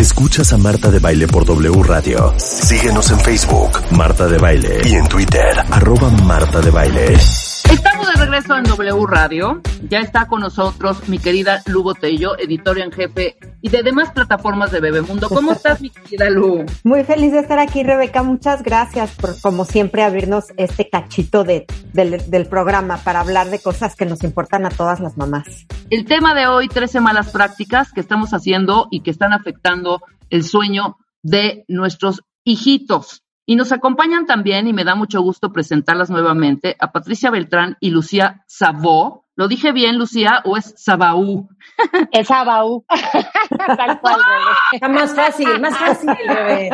Escuchas a Marta de Baile por W Radio. Síguenos en Facebook, Marta de Baile, y en Twitter, arroba Marta de Baile. Estamos de regreso en W Radio. Ya está con nosotros mi querida Lu Botello, editora en jefe y de demás plataformas de Bebemundo. ¿Cómo estás, mi querida Lu? Muy feliz de estar aquí, Rebeca. Muchas gracias por, como siempre, abrirnos este cachito de, del, del programa para hablar de cosas que nos importan a todas las mamás. El tema de hoy, 13 malas prácticas que estamos haciendo y que están afectando el sueño de nuestros hijitos. Y nos acompañan también, y me da mucho gusto presentarlas nuevamente, a Patricia Beltrán y Lucía Sabó. ¿Lo dije bien, Lucía, o es Sabaú? Es Sabaú. tal cual, bebé. Está más fácil, más fácil, bebé.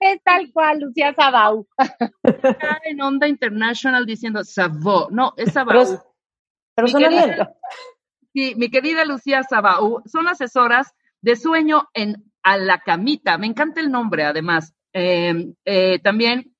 Es tal cual, Lucía Sabaú. Está en Onda International diciendo Sabó. No, es Sabaú. Pero, pero Mi suena querida- bien. Sí, mi querida Lucía Sabaú, son asesoras de sueño en A la Camita. Me encanta el nombre, además. Eh, eh, también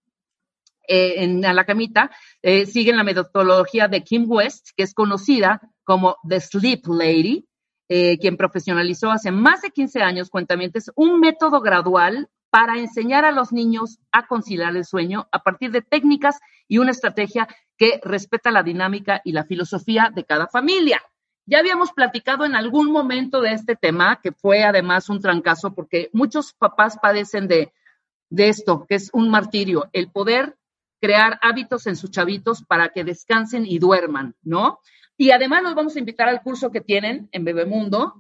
eh, en A la Camita eh, siguen la metodología de Kim West, que es conocida como The Sleep Lady, eh, quien profesionalizó hace más de 15 años, cuentamientos, un método gradual para enseñar a los niños a conciliar el sueño a partir de técnicas y una estrategia que respeta la dinámica y la filosofía de cada familia. Ya habíamos platicado en algún momento de este tema, que fue además un trancazo, porque muchos papás padecen de, de esto, que es un martirio, el poder crear hábitos en sus chavitos para que descansen y duerman, ¿no? Y además nos vamos a invitar al curso que tienen en Bebemundo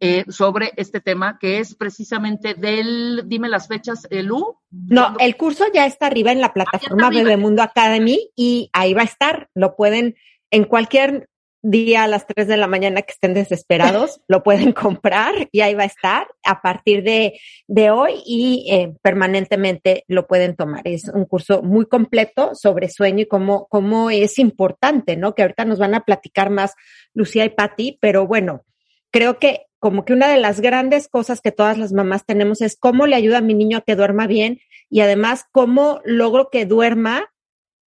eh, sobre este tema, que es precisamente del, dime las fechas, Lu. No, el curso ya está arriba en la plataforma arriba. Bebemundo Academy y ahí va a estar. Lo pueden en cualquier día a las 3 de la mañana que estén desesperados, lo pueden comprar y ahí va a estar a partir de, de hoy y eh, permanentemente lo pueden tomar. Es un curso muy completo sobre sueño y cómo, cómo es importante, ¿no? Que ahorita nos van a platicar más Lucía y Patti, pero bueno, creo que como que una de las grandes cosas que todas las mamás tenemos es cómo le ayuda a mi niño a que duerma bien y además cómo logro que duerma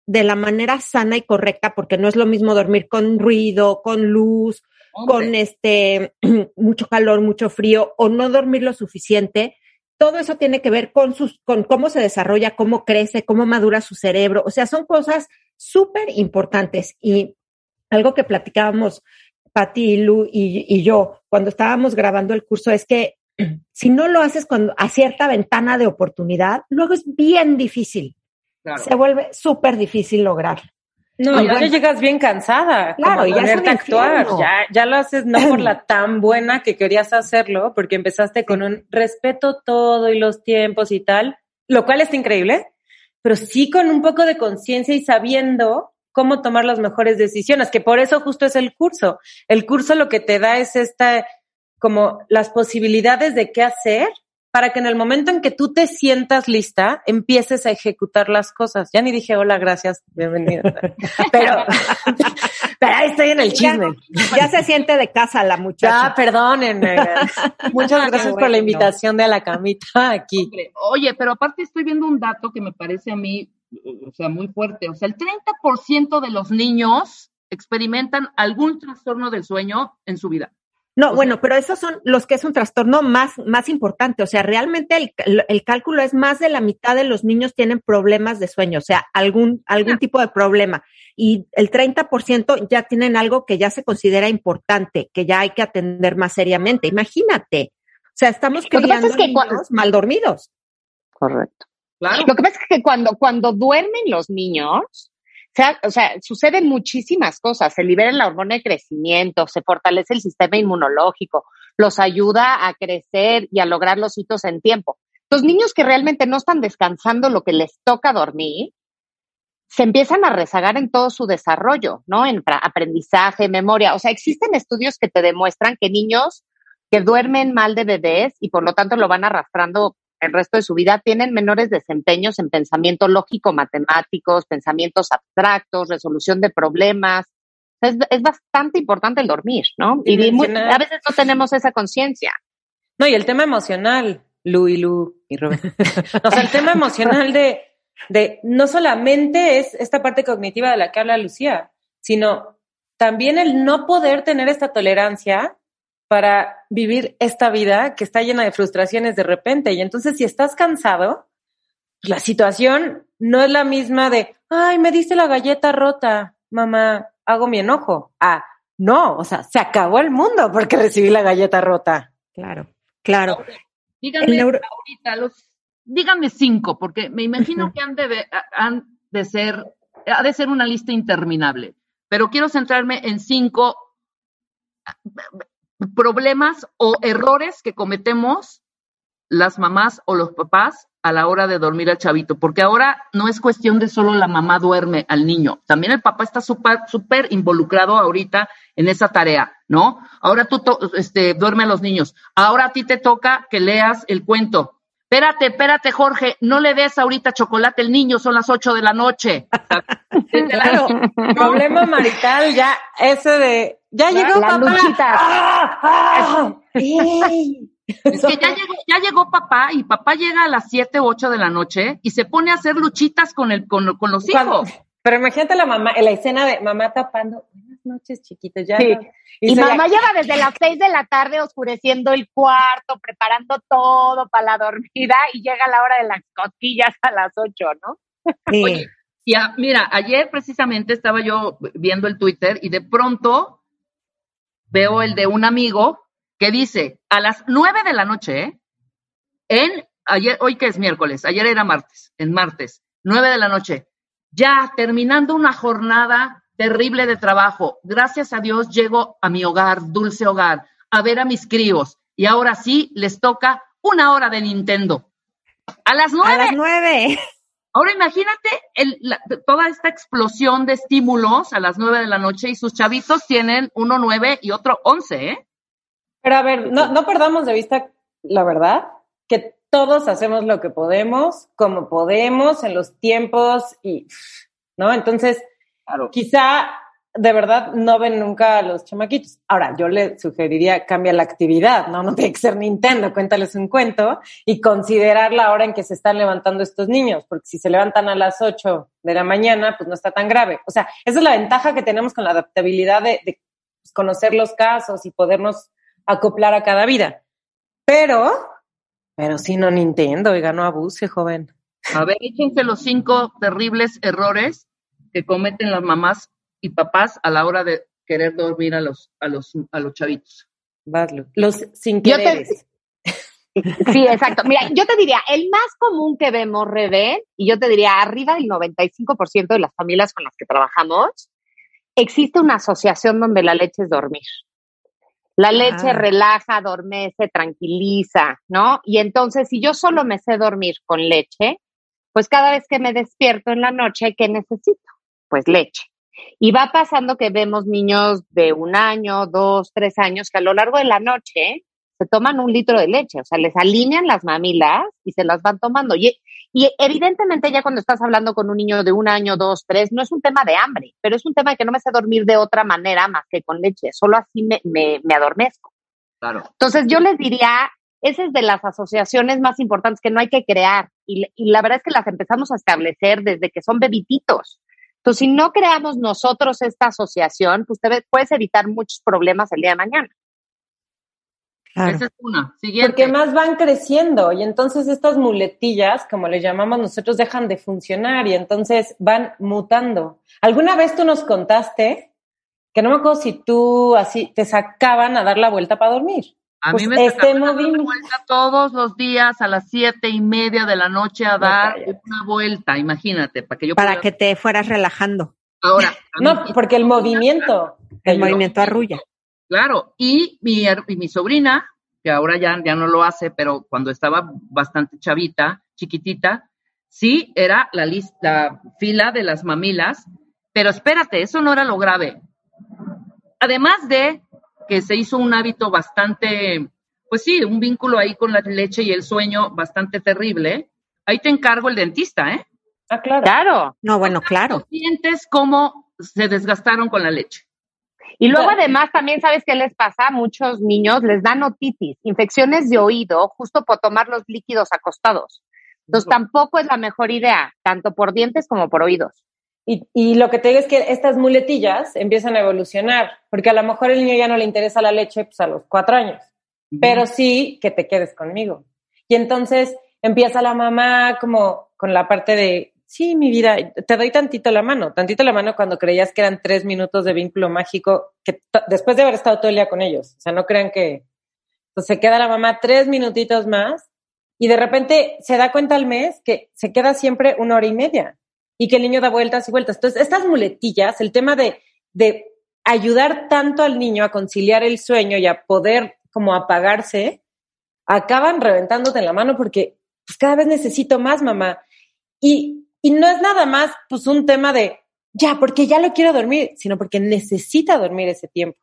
de la manera sana y correcta, porque no es lo mismo dormir con ruido, con luz, con este mucho calor, mucho frío o no dormir lo suficiente. Todo eso tiene que ver con sus, con cómo se desarrolla, cómo crece, cómo madura su cerebro. O sea, son cosas súper importantes y algo que platicábamos Pati, Lu y, y yo cuando estábamos grabando el curso es que si no lo haces cuando, a cierta ventana de oportunidad, luego es bien difícil. Claro. Se vuelve súper difícil lograrlo. No, ya bueno. llegas bien cansada. Claro, como ya es un actuar. Ya, ya lo haces no por la tan buena que querías hacerlo, porque empezaste con un respeto todo y los tiempos y tal, lo cual está increíble, pero sí con un poco de conciencia y sabiendo cómo tomar las mejores decisiones, que por eso justo es el curso. El curso lo que te da es esta, como las posibilidades de qué hacer para que en el momento en que tú te sientas lista, empieces a ejecutar las cosas. Ya ni dije hola, gracias, bienvenida. Pero, pero ahí estoy en el chisme. Ya se siente de casa la Ya, muchacha. perdónenme. Muchas gracias por la invitación de a la camita aquí. Hombre, Oye, pero aparte estoy viendo un dato que me parece a mí, o sea, muy fuerte. O sea, el 30% de los niños experimentan algún trastorno del sueño en su vida. No, O bueno, sea- pero esos son los que es un trastorno más, más importante. O sea, realmente el, el cálculo es más de la mitad de los niños tienen problemas de sueño, o sea, algún, algún tipo de problema. Y el 30% ya tienen algo que ya se considera importante, que ya hay que atender más seriamente. Imagínate. O sea, estamos criando es que niños mal dormidos. Correcto. Claro. Lo que pasa es que cuando, cuando duermen los niños, sea, o sea, suceden muchísimas cosas. Se libera la hormona de crecimiento, se fortalece el sistema inmunológico, los ayuda a crecer y a lograr los hitos en tiempo. Los niños que realmente no están descansando lo que les toca dormir, se empiezan a rezagar en todo su desarrollo, ¿no? En aprendizaje, memoria. O sea, existen estudios que te demuestran que niños que duermen mal de bebés y por lo tanto lo van arrastrando el resto de su vida, tienen menores desempeños en pensamiento lógico, matemáticos, pensamientos abstractos, resolución de problemas. Es, es bastante importante el dormir, ¿no? Y muy- a veces no tenemos esa conciencia. No, y el tema emocional, Lu y Lu y Rubén. o sea, el tema emocional de, de no solamente es esta parte cognitiva de la que habla Lucía, sino también el no poder tener esta tolerancia para vivir esta vida que está llena de frustraciones de repente. Y entonces, si estás cansado, la situación no es la misma de, ay, me diste la galleta rota, mamá, hago mi enojo. Ah, no, o sea, se acabó el mundo porque recibí la galleta rota. Claro, claro. Díganme ahorita los, díganme cinco, porque me imagino que han de, han de ser, ha de ser una lista interminable. Pero quiero centrarme en cinco problemas o errores que cometemos las mamás o los papás a la hora de dormir al chavito, porque ahora no es cuestión de solo la mamá duerme al niño, también el papá está súper, involucrado ahorita en esa tarea, ¿no? Ahora tú este, duerme a los niños, ahora a ti te toca que leas el cuento. Espérate, espérate, Jorge, no le des ahorita chocolate al niño, son las ocho de la noche. claro, problema marital, ya ese de, ya llegó papá. ¡Ah! ¡Ah! Es que ya llegó, ya llegó papá y papá llega a las 7 o 8 de la noche y se pone a hacer luchitas con, el, con, los hijos. pero imagínate la mamá, la escena de mamá tapando, noches chiquitos, ya. Y, mamá lleva desde las 6 de la tarde oscureciendo el cuarto, preparando todo para la dormida y llega la hora de las cosquillas a las 8, ¿no? Sí. y mira, ayer precisamente estaba yo viendo el Twitter y de pronto veo el de un amigo que dice a las nueve de la noche, ¿eh? en ayer, hoy que es miércoles, ayer era martes, en martes, nueve de la noche, ya terminando una jornada terrible de trabajo, gracias a Dios llego a mi hogar, dulce hogar, a ver a mis críos, y ahora sí les toca una hora de Nintendo. A las nueve. A las nueve. Ahora imagínate toda esta explosión de estímulos a las nueve de la noche y sus chavitos tienen uno nueve y otro once, ¿eh? Pero a ver, no, no perdamos de vista la verdad, que todos hacemos lo que podemos, como podemos, en los tiempos y, ¿no? Entonces, quizá de verdad no ven nunca a los chamaquitos. Ahora, yo le sugeriría cambia la actividad, ¿no? No tiene que ser Nintendo, cuéntales un cuento y considerar la hora en que se están levantando estos niños, porque si se levantan a las 8 de la mañana, pues no está tan grave. O sea, esa es la ventaja que tenemos con la adaptabilidad de, de conocer los casos y podernos acoplar a cada vida. Pero, pero si no Nintendo, oiga, no abuse, joven. A ver, échense los cinco terribles errores que cometen las mamás y papás a la hora de querer dormir a los, a los, a los chavitos. Vaslo. Los sin quereres. Sí, exacto. Mira, yo te diría, el más común que vemos, Rebe, y yo te diría, arriba del 95% de las familias con las que trabajamos, existe una asociación donde la leche es dormir. La leche relaja, adormece, tranquiliza, ¿no? Y entonces, si yo solo me sé dormir con leche, pues cada vez que me despierto en la noche, ¿qué necesito? Pues leche. Y va pasando que vemos niños de un año, dos, tres años, que a lo largo de la noche se toman un litro de leche, o sea, les alinean las mamilas y se las van tomando. Y, y evidentemente ya cuando estás hablando con un niño de un año, dos, tres, no es un tema de hambre, pero es un tema de que no me sé dormir de otra manera más que con leche, solo así me, me, me adormezco. Claro. Entonces yo les diría, esa es de las asociaciones más importantes que no hay que crear y, y la verdad es que las empezamos a establecer desde que son bebititos. Entonces, si no creamos nosotros esta asociación, pues te puedes evitar muchos problemas el día de mañana. Esa es una. Siguiente. Porque más van creciendo y entonces estas muletillas, como le llamamos nosotros, dejan de funcionar y entonces van mutando. ¿Alguna vez tú nos contaste que no me acuerdo si tú así te sacaban a dar la vuelta para dormir? A mí pues me este la vuelta todos los días a las siete y media de la noche a dar una vuelta, imagínate, para que yo para que te fueras relajando. Ahora, no, porque el movimiento, el movimiento arrulla. Claro, y mi, y mi sobrina, que ahora ya, ya no lo hace, pero cuando estaba bastante chavita, chiquitita, sí era la, lista, fila de las mamilas, pero espérate, eso no era lo grave. Además de que se hizo un hábito bastante, pues sí, un vínculo ahí con la leche y el sueño bastante terrible, ahí te encargo el dentista, ¿eh? Ah, claro. Claro. No, bueno, claro. Sientes cómo se desgastaron con la leche. Y luego además también sabes qué les pasa a muchos niños, les dan otitis, infecciones de oído, justo por tomar los líquidos acostados. Entonces tampoco es la mejor idea, tanto por dientes como por oídos. Y, y, lo que te digo es que estas muletillas empiezan a evolucionar, porque a lo mejor el niño ya no le interesa la leche pues, a los cuatro años, pero sí que te quedes conmigo. Y entonces empieza la mamá como con la parte de, sí, mi vida, te doy tantito la mano, tantito la mano cuando creías que eran tres minutos de vínculo mágico, que después de haber estado todo el día con ellos, o sea, no crean que... Entonces se queda la mamá tres minutitos más y de repente se da cuenta al mes que se queda siempre una hora y media y que el niño da vueltas y vueltas. Entonces, estas muletillas, el tema de, de ayudar tanto al niño a conciliar el sueño y a poder como apagarse, acaban reventándote en la mano porque pues cada vez necesito más, mamá. Y, y no es nada más pues un tema de, ya, porque ya lo quiero dormir, sino porque necesita dormir ese tiempo.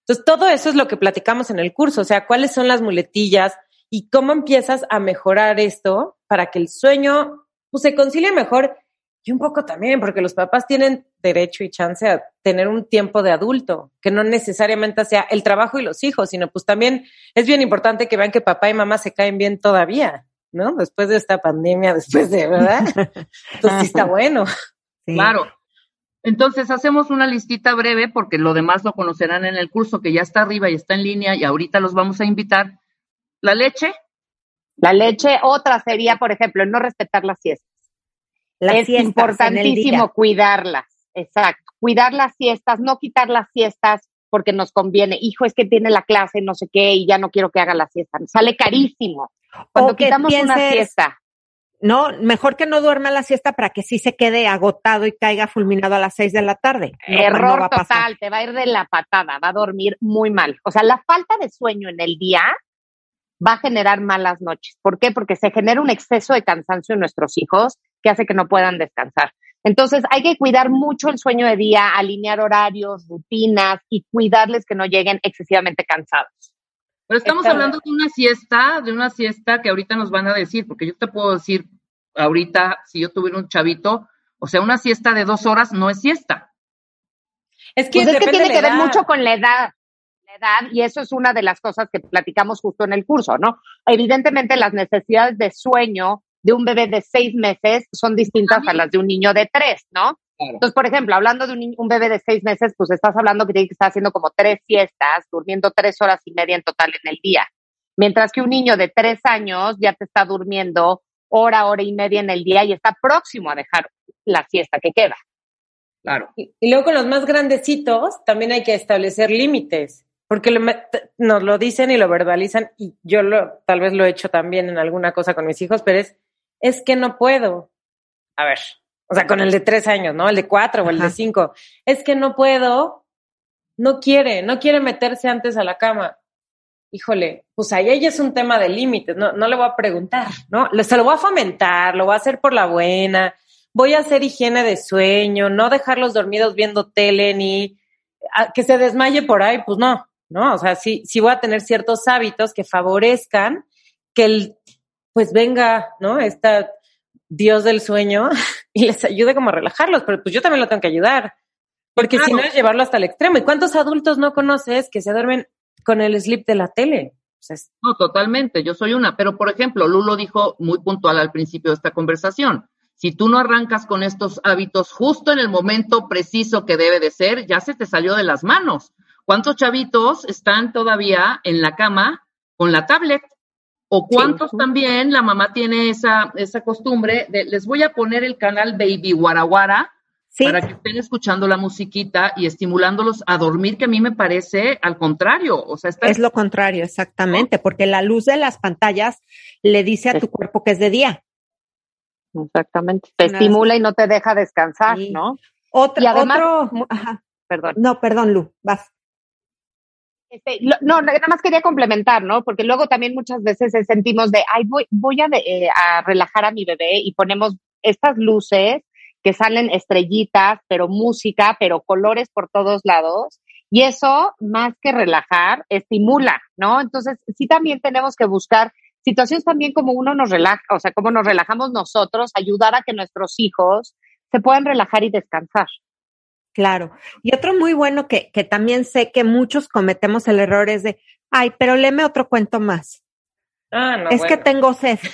Entonces, todo eso es lo que platicamos en el curso, o sea, cuáles son las muletillas y cómo empiezas a mejorar esto para que el sueño pues, se concilie mejor y un poco también, porque los papás tienen derecho y chance a tener un tiempo de adulto, que no necesariamente sea el trabajo y los hijos, sino pues también es bien importante que vean que papá y mamá se caen bien todavía, ¿no? Después de esta pandemia, después de, ¿verdad? Entonces sí está bueno. Claro. Entonces hacemos una listita breve porque lo demás lo conocerán en el curso que ya está arriba y está en línea y ahorita los vamos a invitar. La leche. La leche, otra sería, por ejemplo, no respetar la siesta es importantísimo cuidarlas, exacto. Cuidar las siestas, no quitar las siestas porque nos conviene. Hijo, es que tiene la clase, no sé qué, y ya no quiero que haga la siesta. Sale carísimo. Cuando quitamos una siesta. No, mejor que no duerma la siesta para que sí se quede agotado y caiga fulminado a las seis de la tarde. Error total, te va a ir de la patada, va a dormir muy mal. O sea, la falta de sueño en el día va a generar malas noches. ¿Por qué? Porque se genera un exceso de cansancio en nuestros hijos que hace que no puedan descansar. Entonces hay que cuidar mucho el sueño de día, alinear horarios, rutinas y cuidarles que no lleguen excesivamente cansados. Pero estamos hablando de una siesta, de una siesta que ahorita nos van a decir, porque yo te puedo decir ahorita, si yo tuviera un chavito, o sea, una siesta de dos horas no es siesta. Es que, pues es que tiene que ver mucho con la edad edad, y eso es una de las cosas que platicamos justo en el curso, ¿no? Evidentemente las necesidades de sueño de un bebé de seis meses son distintas a las de un niño de tres, ¿no? Entonces, por ejemplo, hablando de un, un, bebé de seis meses, pues estás hablando que tiene que estar haciendo como tres siestas, durmiendo tres horas y media en total en el día. Mientras que un niño de tres años ya te está durmiendo hora, hora y media en el día y está próximo a dejar la siesta que queda. Claro. Y, y luego con los más grandecitos también hay que establecer límites porque nos lo dicen y lo verbalizan y yo lo, tal vez lo he hecho también en alguna cosa con mis hijos, pero es, es que no puedo. A ver, o sea, con el de tres años, ¿no? El de cuatro o el de cinco. Es que no puedo, no quiere, no quiere meterse antes a la cama. Híjole, pues ahí es un tema de límites, no, no le voy a preguntar, ¿no? Se lo voy a fomentar, lo voy a hacer por la buena, voy a hacer higiene de sueño, no dejarlos dormidos viendo tele ni que se desmaye por ahí, pues no, ¿no? O sea, sí, sí voy a tener ciertos hábitos que favorezcan que el, pues venga, ¿no? Esta Dios del sueño y les ayude como a relajarlos, pero pues yo también lo tengo que ayudar, porque si no es llevarlo hasta el extremo. ¿Y cuántos adultos no conoces que se duermen con el slip de la tele? No, totalmente, yo soy una, pero por ejemplo, Lulo dijo muy puntual al principio de esta conversación, si tú no arrancas con estos hábitos justo en el momento preciso que debe de ser, ya se te salió de las manos. ¿Cuántos chavitos están todavía en la cama con la tablet? ¿O cuántos también la mamá tiene esa, esa costumbre de les voy a poner el canal Baby Guaraguara para que estén escuchando la musiquita y estimulándolos a dormir, que a mí me parece al contrario. O sea, Es lo contrario, exactamente, porque la luz de las pantallas le dice a tu cuerpo que es de día. Exactamente. Te estimula y no te deja descansar, ¿no? Otra, y además, otro, perdón. No, perdón, Lu, vas. Este, no, nada más quería complementar, ¿no? Porque luego también muchas veces sentimos de, ay, voy, voy a, eh, a relajar a mi bebé y ponemos estas luces que salen estrellitas, pero música, pero colores por todos lados. Y eso, más que relajar, estimula, ¿no? Entonces, sí también tenemos que buscar situaciones también como uno nos relaja, o sea, como nos relajamos nosotros, ayudar a que nuestros hijos se puedan relajar y descansar. Claro. Y otro muy bueno que, que también sé que muchos cometemos el error es de, ay, pero léeme otro cuento más. Ah, no. Es que tengo sed.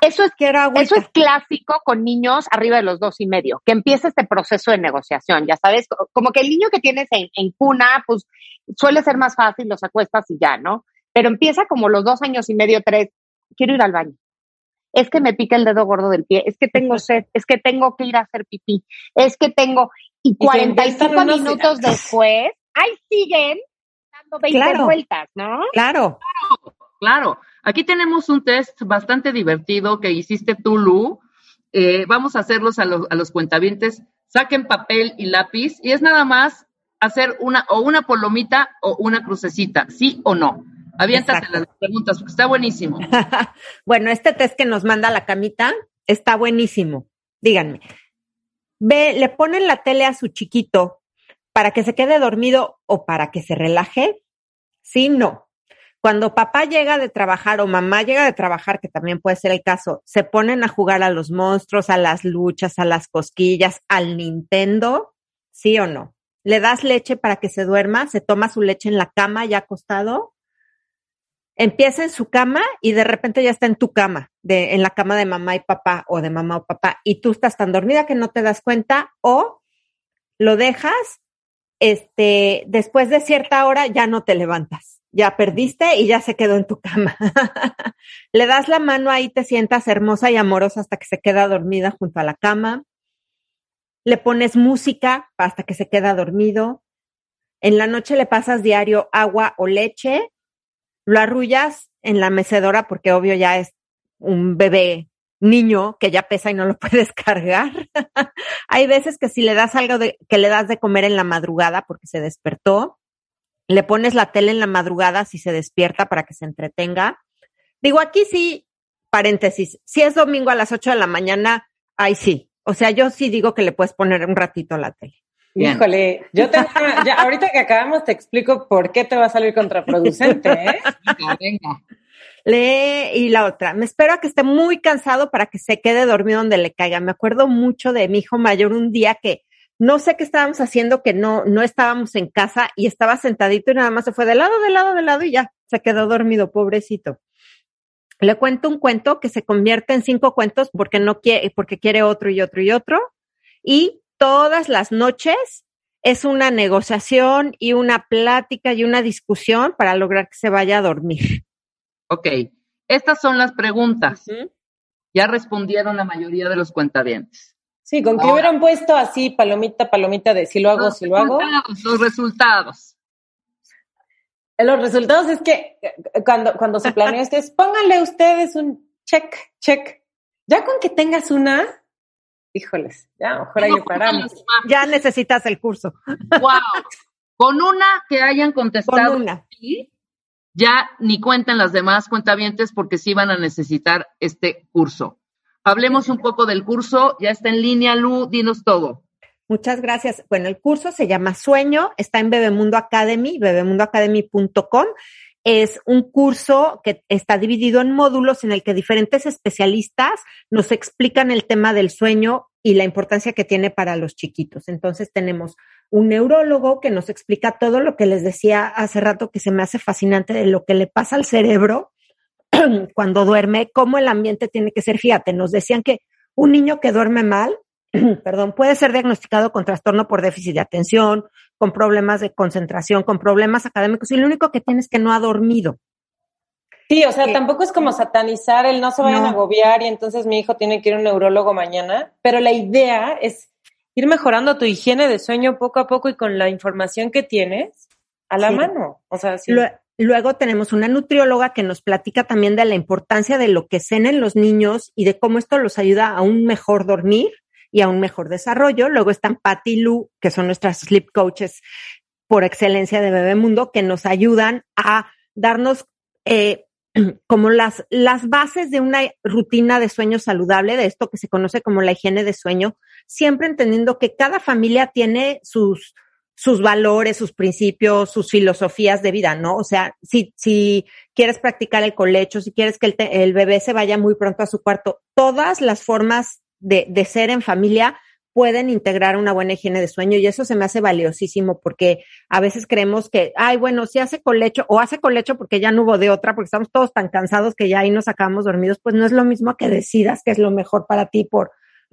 Eso es, eso es clásico con niños arriba de los dos y medio, que empieza este proceso de negociación, ya sabes, como que el niño que tienes en, en cuna, pues suele ser más fácil, los acuestas y ya, ¿no? Pero empieza como los dos años y medio, tres, quiero ir al baño. Es que me pica el dedo gordo del pie, es que tengo sed, es que tengo que ir a hacer pipí, es que tengo, y 45 minutos después, ahí siguen dando 20 vueltas, ¿no? Claro. Claro, claro. Aquí tenemos un test bastante divertido que hiciste tú, Lu. Eh, vamos a hacerlos a los, a los cuentavientes. Saquen papel y lápiz y es nada más hacer una o una polomita o una crucecita, ¿sí o no? Aviéntate las preguntas, porque está buenísimo. bueno, este test que nos manda la camita está buenísimo. Díganme, ve, le ponen la tele a su chiquito para que se quede dormido o para que se relaje. Sí, no. Cuando papá llega de trabajar o mamá llega de trabajar, que también puede ser el caso, se ponen a jugar a los monstruos, a las luchas, a las cosquillas, al Nintendo, ¿sí o no? Le das leche para que se duerma, se toma su leche en la cama ya acostado, empieza en su cama y de repente ya está en tu cama, de, en la cama de mamá y papá o de mamá o papá, y tú estás tan dormida que no te das cuenta o lo dejas, este, después de cierta hora ya no te levantas ya perdiste y ya se quedó en tu cama. Le das la mano ahí, te sientas hermosa y amorosa hasta que se queda dormida junto a la cama. Le pones música hasta que se queda dormido. En la noche le pasas diario agua o leche. Lo arrullas en la mecedora porque obvio ya es un bebé niño que ya pesa y no lo puedes cargar. Hay veces que si le das algo de, que le das de comer en la madrugada porque se despertó, le pones la tele en la madrugada si se despierta para que se entretenga. Digo, aquí sí, paréntesis, si es domingo a las 8 de la mañana, ahí sí. O sea, yo sí digo que le puedes poner un ratito la tele. Híjole, yo te, ya, ahorita que acabamos te explico por qué te va a salir contraproducente, ¿eh? Venga, venga. Lee y la otra, me espero a que esté muy cansado para que se quede dormido donde le caiga. Me acuerdo mucho de mi hijo mayor un día que no sé qué estábamos haciendo, que no, no estábamos en casa y estaba sentadito y nada más se fue de lado, de lado, de lado y ya se quedó dormido, pobrecito. Le cuento un cuento que se convierte en cinco cuentos porque no quiere, porque quiere otro y otro y otro. Y todas las noches es una negociación y una plática y una discusión para lograr que se vaya a dormir. Ok, estas son las preguntas. Ya respondieron la mayoría de los cuentavientes. Sí, con que hubieran puesto así palomita, palomita de si lo hago, si lo hago. Los resultados. Los resultados es que eh, cuando, cuando se planea esto es pónganle ustedes un check, check. Ya con que tengas una, híjoles, ya mejor ahí paramos. Ya necesitas el curso. Wow. Con una que hayan contestado con una. ya ni cuenten las demás cuentavientes porque sí van a necesitar este curso. Hablemos un poco del curso, ya está en línea, Lu, dinos todo. Muchas gracias. Bueno, el curso se llama Sueño, está en Bebemundo Academy, bebemundoacademy.com. Es un curso que está dividido en módulos en el que diferentes especialistas nos explican el tema del sueño y la importancia que tiene para los chiquitos. Entonces tenemos un neurólogo que nos explica todo lo que les decía hace rato que se me hace fascinante de lo que le pasa al cerebro cuando duerme, cómo el ambiente tiene que ser. Fíjate, nos decían que un niño que duerme mal, perdón, puede ser diagnosticado con trastorno por déficit de atención, con problemas de concentración, con problemas académicos, y lo único que tiene es que no ha dormido. Sí, o sea, tampoco es como satanizar el no se vayan a agobiar y entonces mi hijo tiene que ir a un neurólogo mañana, pero la idea es ir mejorando tu higiene de sueño poco a poco y con la información que tienes a la mano. O sea, sí. Luego tenemos una nutrióloga que nos platica también de la importancia de lo que cenen los niños y de cómo esto los ayuda a un mejor dormir y a un mejor desarrollo. Luego están Patty y Lu, que son nuestras sleep coaches por excelencia de Bebemundo, que nos ayudan a darnos eh, como las, las bases de una rutina de sueño saludable, de esto que se conoce como la higiene de sueño, siempre entendiendo que cada familia tiene sus, sus valores, sus principios, sus filosofías de vida, ¿no? O sea, si, si quieres practicar el colecho, si quieres que el bebé se vaya muy pronto a su cuarto, todas las formas de, de ser en familia pueden integrar una buena higiene de sueño y eso se me hace valiosísimo porque a veces creemos que, ay, bueno, si hace colecho o hace colecho porque ya no hubo de otra, porque estamos todos tan cansados que ya ahí nos acabamos dormidos, pues no es lo mismo que decidas que es lo mejor para ti por,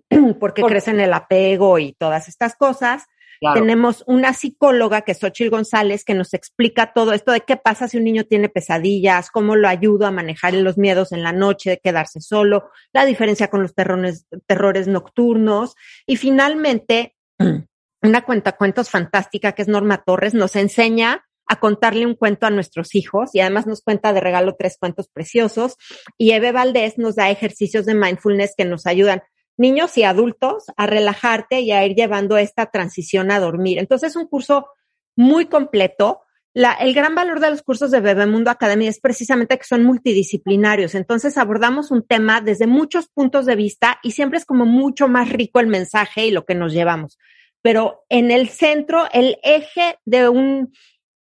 porque crees en el apego y todas estas cosas. Tenemos una psicóloga que es Xochil González que nos explica todo esto de qué pasa si un niño tiene pesadillas, cómo lo ayuda a manejar los miedos en la noche, de quedarse solo, la diferencia con los terrones, terrores nocturnos. Y finalmente una cuenta cuentos fantástica que es Norma Torres nos enseña a contarle un cuento a nuestros hijos y además nos cuenta de regalo tres cuentos preciosos. Y Eve Valdés nos da ejercicios de mindfulness que nos ayudan niños y adultos a relajarte y a ir llevando esta transición a dormir. Entonces es un curso muy completo. El gran valor de los cursos de Bebemundo Academy es precisamente que son multidisciplinarios. Entonces abordamos un tema desde muchos puntos de vista y siempre es como mucho más rico el mensaje y lo que nos llevamos. Pero en el centro, el eje de un,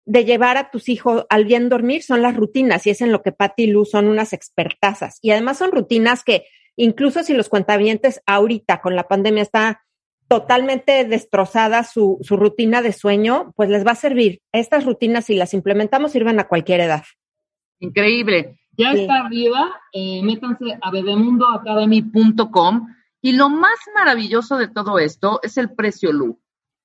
de llevar a tus hijos al bien dormir son las rutinas y es en lo que Patti y Luz son unas expertazas. Y además son rutinas que incluso si los cuentavientes ahorita con la pandemia está totalmente destrozada su, su rutina de sueño, pues les va a servir. Estas rutinas, si las implementamos, sirven a cualquier edad. Increíble. Ya está arriba, eh, métanse a bebemundoacademy.com y lo más maravilloso de todo esto es el precio Lu.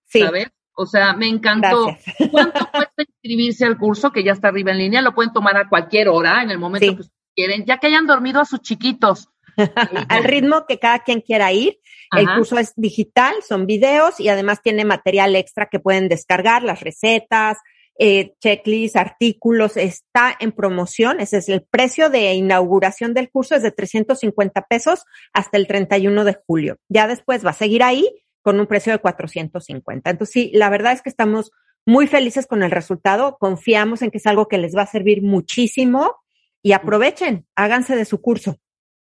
Sí. ¿Sabes? O sea, me encantó. ¿Cuánto cuesta inscribirse al curso que ya está arriba en línea? Lo pueden tomar a cualquier hora, en el momento que quieren, ya que hayan dormido a sus chiquitos. al ritmo que cada quien quiera ir. El curso es digital, son videos y además tiene material extra que pueden descargar, las recetas, eh, checklists, artículos, está en promoción. Ese es el precio de inauguración del curso, es de 350 pesos hasta el 31 de julio. Ya después va a seguir ahí con un precio de 450. Entonces, sí, la verdad es que estamos muy felices con el resultado. Confiamos en que es algo que les va a servir muchísimo y aprovechen, háganse de su curso.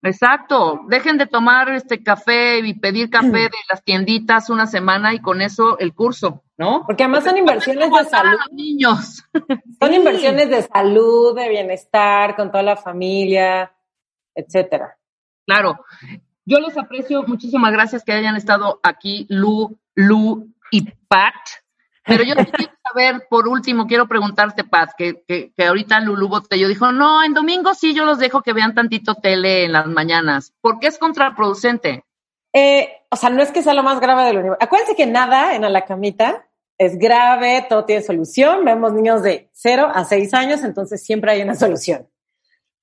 Exacto, dejen de tomar este café y pedir café de las tienditas una semana y con eso el curso, ¿no? Porque además son inversiones de salud. niños. Son inversiones de salud, de bienestar, con toda la familia, etcétera. Claro. Yo les aprecio, muchísimas gracias que hayan estado aquí, Lu, Lu y Pat. Pero yo quiero saber, por último, quiero preguntarte, Paz, que, que, que ahorita Lulu Botello dijo, no, en domingo sí yo los dejo que vean tantito tele en las mañanas. ¿Por qué es contraproducente? Eh, o sea, no es que sea lo más grave del universo. Acuérdense que nada en a es grave, todo tiene solución. Vemos niños de 0 a 6 años, entonces siempre hay una solución.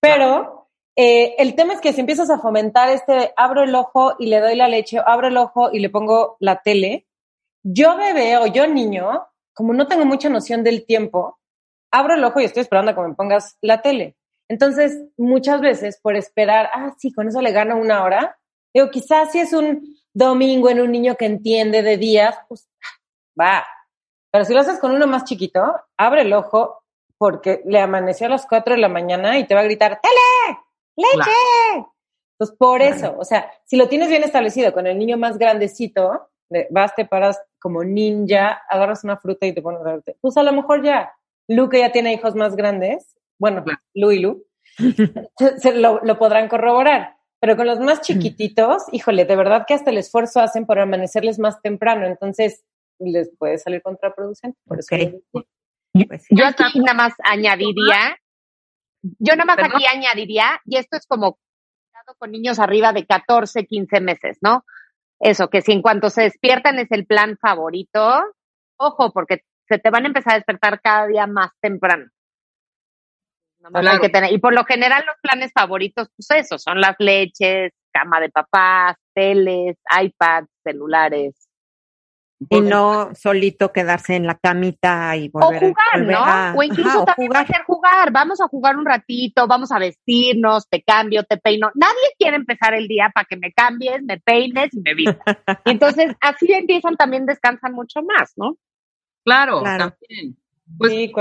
Pero eh, el tema es que si empiezas a fomentar este, abro el ojo y le doy la leche, abro el ojo y le pongo la tele, yo bebé o yo niño, como no tengo mucha noción del tiempo, abro el ojo y estoy esperando a que me pongas la tele. Entonces, muchas veces por esperar, ah, sí, con eso le gano una hora, digo, quizás si es un domingo en un niño que entiende de días, pues va. Pero si lo haces con uno más chiquito, abre el ojo porque le amaneció a las 4 de la mañana y te va a gritar, ¡tele! ¡Leche! Pues por eso, o sea, si lo tienes bien establecido con el niño más grandecito, vas, te paras como ninja, agarras una fruta y te pones a verte. Pues a lo mejor ya, Lu que ya tiene hijos más grandes, bueno, Lu y Lu, se, lo, lo, podrán corroborar. Pero con los más chiquititos, híjole, de verdad que hasta el esfuerzo hacen por amanecerles más temprano, entonces les puede salir contraproducente. Por eso pues yo aquí nada más añadiría, yo nada más aquí añadiría, y esto es como con niños arriba de 14, 15 meses, ¿no? Eso, que si en cuanto se despiertan es el plan favorito, ojo, porque se te van a empezar a despertar cada día más temprano. y por lo general los planes favoritos, pues eso, son las leches, cama de papás, teles, iPads, celulares. Y no solito quedarse en la camita y volver o jugar, ¿no? o incluso también jugar. hacer jugar. Vamos a jugar un ratito, vamos a vestirnos, te cambio, te peino. Nadie quiere empezar el día para que me cambies, me peines y me vistas. entonces, así empiezan también, descansan mucho más, ¿no? Claro, también. Pues, sí,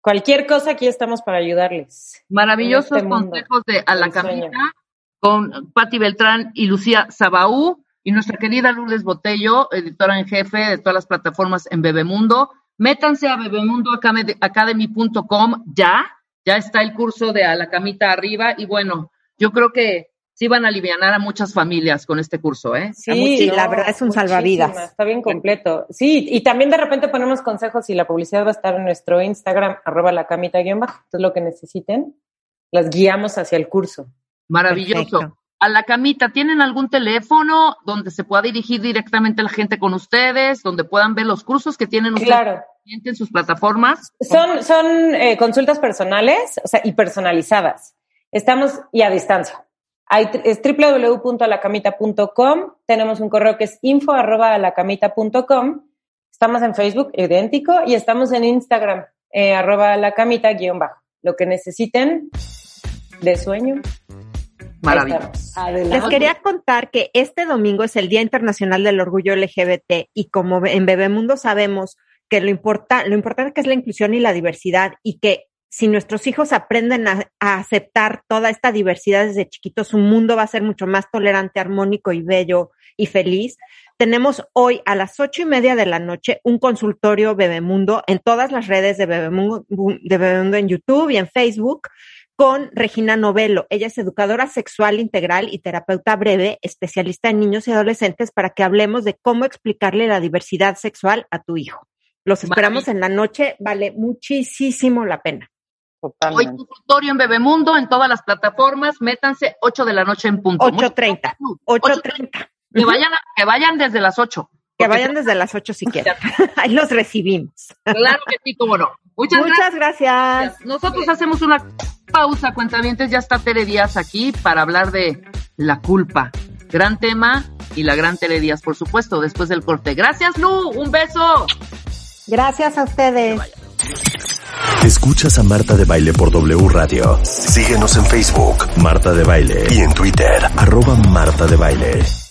cualquier cosa aquí estamos para ayudarles. Maravillosos este consejos de A la Camita con Patti Beltrán y Lucía Sabaú y nuestra querida Lourdes Botello, editora en jefe de todas las plataformas en Bebemundo. Métanse a bebemundoacademy.com ya, ya está el curso de A la camita arriba y bueno, yo creo que sí van a aliviar a muchas familias con este curso, ¿eh? Sí, la verdad es un salvavidas. Está bien completo. Sí, y también de repente ponemos consejos y la publicidad va a estar en nuestro Instagram, arroba la camita guion bajo. Entonces lo que necesiten, las guiamos hacia el curso. Maravilloso. A la camita, ¿tienen algún teléfono donde se pueda dirigir directamente la gente con ustedes, donde puedan ver los cursos que tienen ustedes Claro. en sus plataformas? Son, son eh, consultas personales, o sea, y personalizadas. Estamos y a distancia. Hay, es www.alacamita.com. Tenemos un correo que es info arroba alacamita.com. Estamos en Facebook, idéntico, y estamos en Instagram, eh, arroba alacamita guion bajo. Lo que necesiten de sueño. Maravilloso. Les quería contar que este domingo es el Día Internacional del Orgullo LGBT y como en Bebemundo sabemos que lo, importa, lo importante que es la inclusión y la diversidad y que si nuestros hijos aprenden a, a aceptar toda esta diversidad desde chiquitos, su mundo va a ser mucho más tolerante, armónico y bello y feliz. Tenemos hoy a las ocho y media de la noche un consultorio Bebemundo en todas las redes de Bebemundo, de Bebemundo en YouTube y en Facebook con Regina Novelo. Ella es educadora sexual integral y terapeuta breve, especialista en niños y adolescentes, para que hablemos de cómo explicarle la diversidad sexual a tu hijo. Los esperamos en la noche, vale muchísimo la pena. Hoy consultorio en Bebemundo, en todas las plataformas, métanse 8 de la noche en punto. 8.30. 8.30. Que vayan, que vayan desde las 8. Que vayan desde las 8 si quieren. Ahí los recibimos. Claro que sí, cómo no. Muchas, Muchas gracias. gracias. Nosotros hacemos una pausa, cuentavientes. Ya está Tere Díaz aquí para hablar de la culpa. Gran tema y la gran Tere Díaz, por supuesto, después del corte. Gracias, Lu. Un beso. Gracias a ustedes. Escuchas a Marta de Baile por W Radio. Síguenos en Facebook, Marta de Baile, y en Twitter, arroba Marta de Baile.